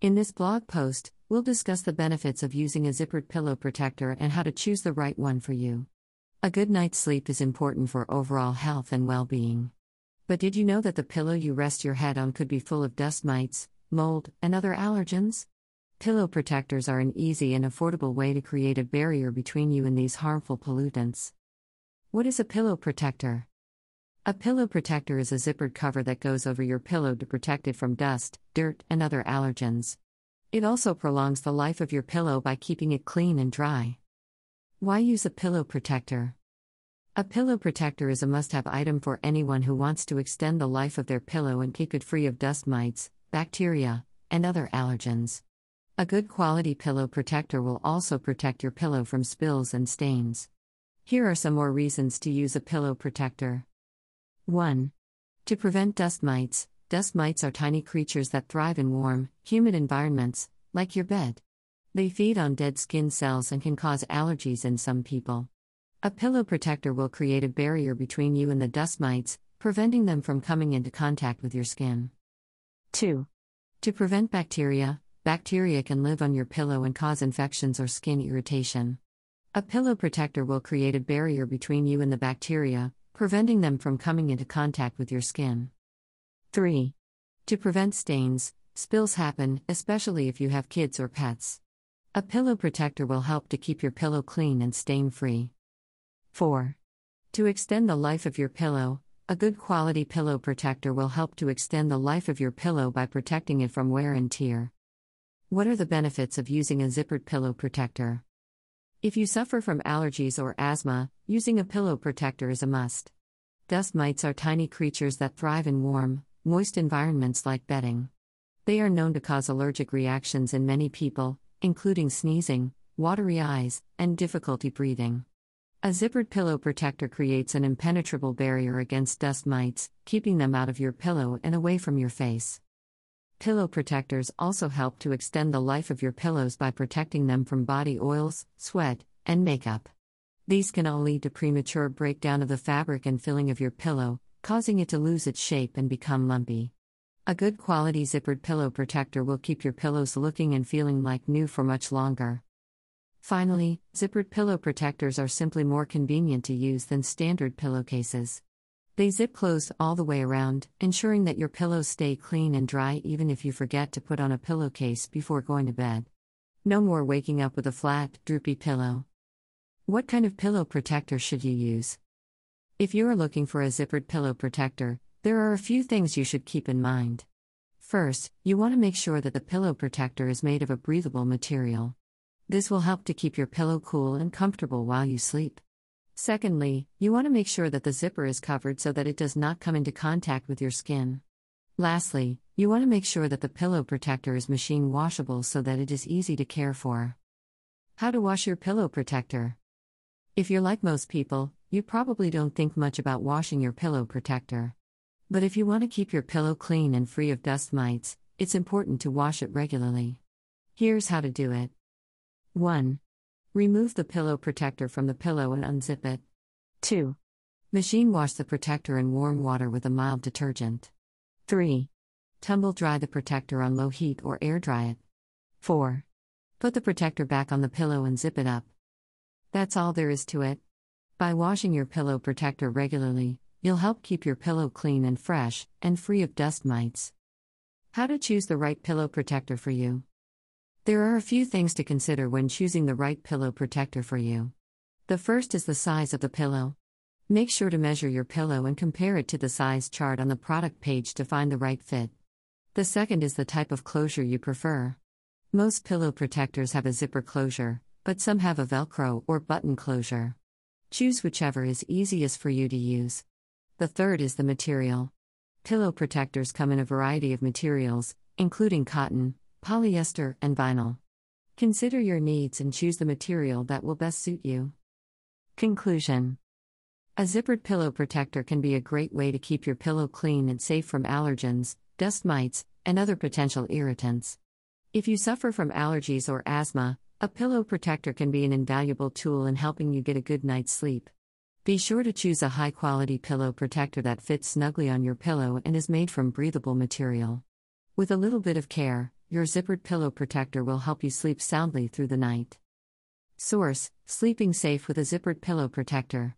In this blog post, we'll discuss the benefits of using a zippered pillow protector and how to choose the right one for you. A good night's sleep is important for overall health and well being. But did you know that the pillow you rest your head on could be full of dust mites, mold, and other allergens? Pillow protectors are an easy and affordable way to create a barrier between you and these harmful pollutants. What is a pillow protector? A pillow protector is a zippered cover that goes over your pillow to protect it from dust, dirt, and other allergens. It also prolongs the life of your pillow by keeping it clean and dry. Why use a pillow protector? A pillow protector is a must have item for anyone who wants to extend the life of their pillow and keep it free of dust mites, bacteria, and other allergens. A good quality pillow protector will also protect your pillow from spills and stains. Here are some more reasons to use a pillow protector. 1. To prevent dust mites. Dust mites are tiny creatures that thrive in warm, humid environments, like your bed. They feed on dead skin cells and can cause allergies in some people. A pillow protector will create a barrier between you and the dust mites, preventing them from coming into contact with your skin. 2. To prevent bacteria, bacteria can live on your pillow and cause infections or skin irritation. A pillow protector will create a barrier between you and the bacteria, preventing them from coming into contact with your skin. 3. To prevent stains, spills happen, especially if you have kids or pets. A pillow protector will help to keep your pillow clean and stain free. 4. To extend the life of your pillow, a good quality pillow protector will help to extend the life of your pillow by protecting it from wear and tear. What are the benefits of using a zippered pillow protector? If you suffer from allergies or asthma, using a pillow protector is a must. Dust mites are tiny creatures that thrive in warm, moist environments like bedding. They are known to cause allergic reactions in many people, including sneezing, watery eyes, and difficulty breathing. A zippered pillow protector creates an impenetrable barrier against dust mites, keeping them out of your pillow and away from your face. Pillow protectors also help to extend the life of your pillows by protecting them from body oils, sweat, and makeup. These can all lead to premature breakdown of the fabric and filling of your pillow, causing it to lose its shape and become lumpy. A good quality zippered pillow protector will keep your pillows looking and feeling like new for much longer. Finally, zippered pillow protectors are simply more convenient to use than standard pillowcases. They zip closed all the way around, ensuring that your pillows stay clean and dry even if you forget to put on a pillowcase before going to bed. No more waking up with a flat, droopy pillow. What kind of pillow protector should you use? If you are looking for a zippered pillow protector, there are a few things you should keep in mind. First, you want to make sure that the pillow protector is made of a breathable material. This will help to keep your pillow cool and comfortable while you sleep. Secondly, you want to make sure that the zipper is covered so that it does not come into contact with your skin. Lastly, you want to make sure that the pillow protector is machine washable so that it is easy to care for. How to wash your pillow protector. If you're like most people, you probably don't think much about washing your pillow protector. But if you want to keep your pillow clean and free of dust mites, it's important to wash it regularly. Here's how to do it 1. Remove the pillow protector from the pillow and unzip it. 2. Machine wash the protector in warm water with a mild detergent. 3. Tumble dry the protector on low heat or air dry it. 4. Put the protector back on the pillow and zip it up. That's all there is to it. By washing your pillow protector regularly, you'll help keep your pillow clean and fresh, and free of dust mites. How to choose the right pillow protector for you. There are a few things to consider when choosing the right pillow protector for you. The first is the size of the pillow. Make sure to measure your pillow and compare it to the size chart on the product page to find the right fit. The second is the type of closure you prefer. Most pillow protectors have a zipper closure, but some have a Velcro or button closure. Choose whichever is easiest for you to use. The third is the material. Pillow protectors come in a variety of materials, including cotton, polyester, and vinyl. Consider your needs and choose the material that will best suit you. Conclusion A zippered pillow protector can be a great way to keep your pillow clean and safe from allergens, dust mites, and other potential irritants. If you suffer from allergies or asthma, a pillow protector can be an invaluable tool in helping you get a good night's sleep. Be sure to choose a high quality pillow protector that fits snugly on your pillow and is made from breathable material. With a little bit of care, your zippered pillow protector will help you sleep soundly through the night. Source Sleeping Safe with a Zippered Pillow Protector.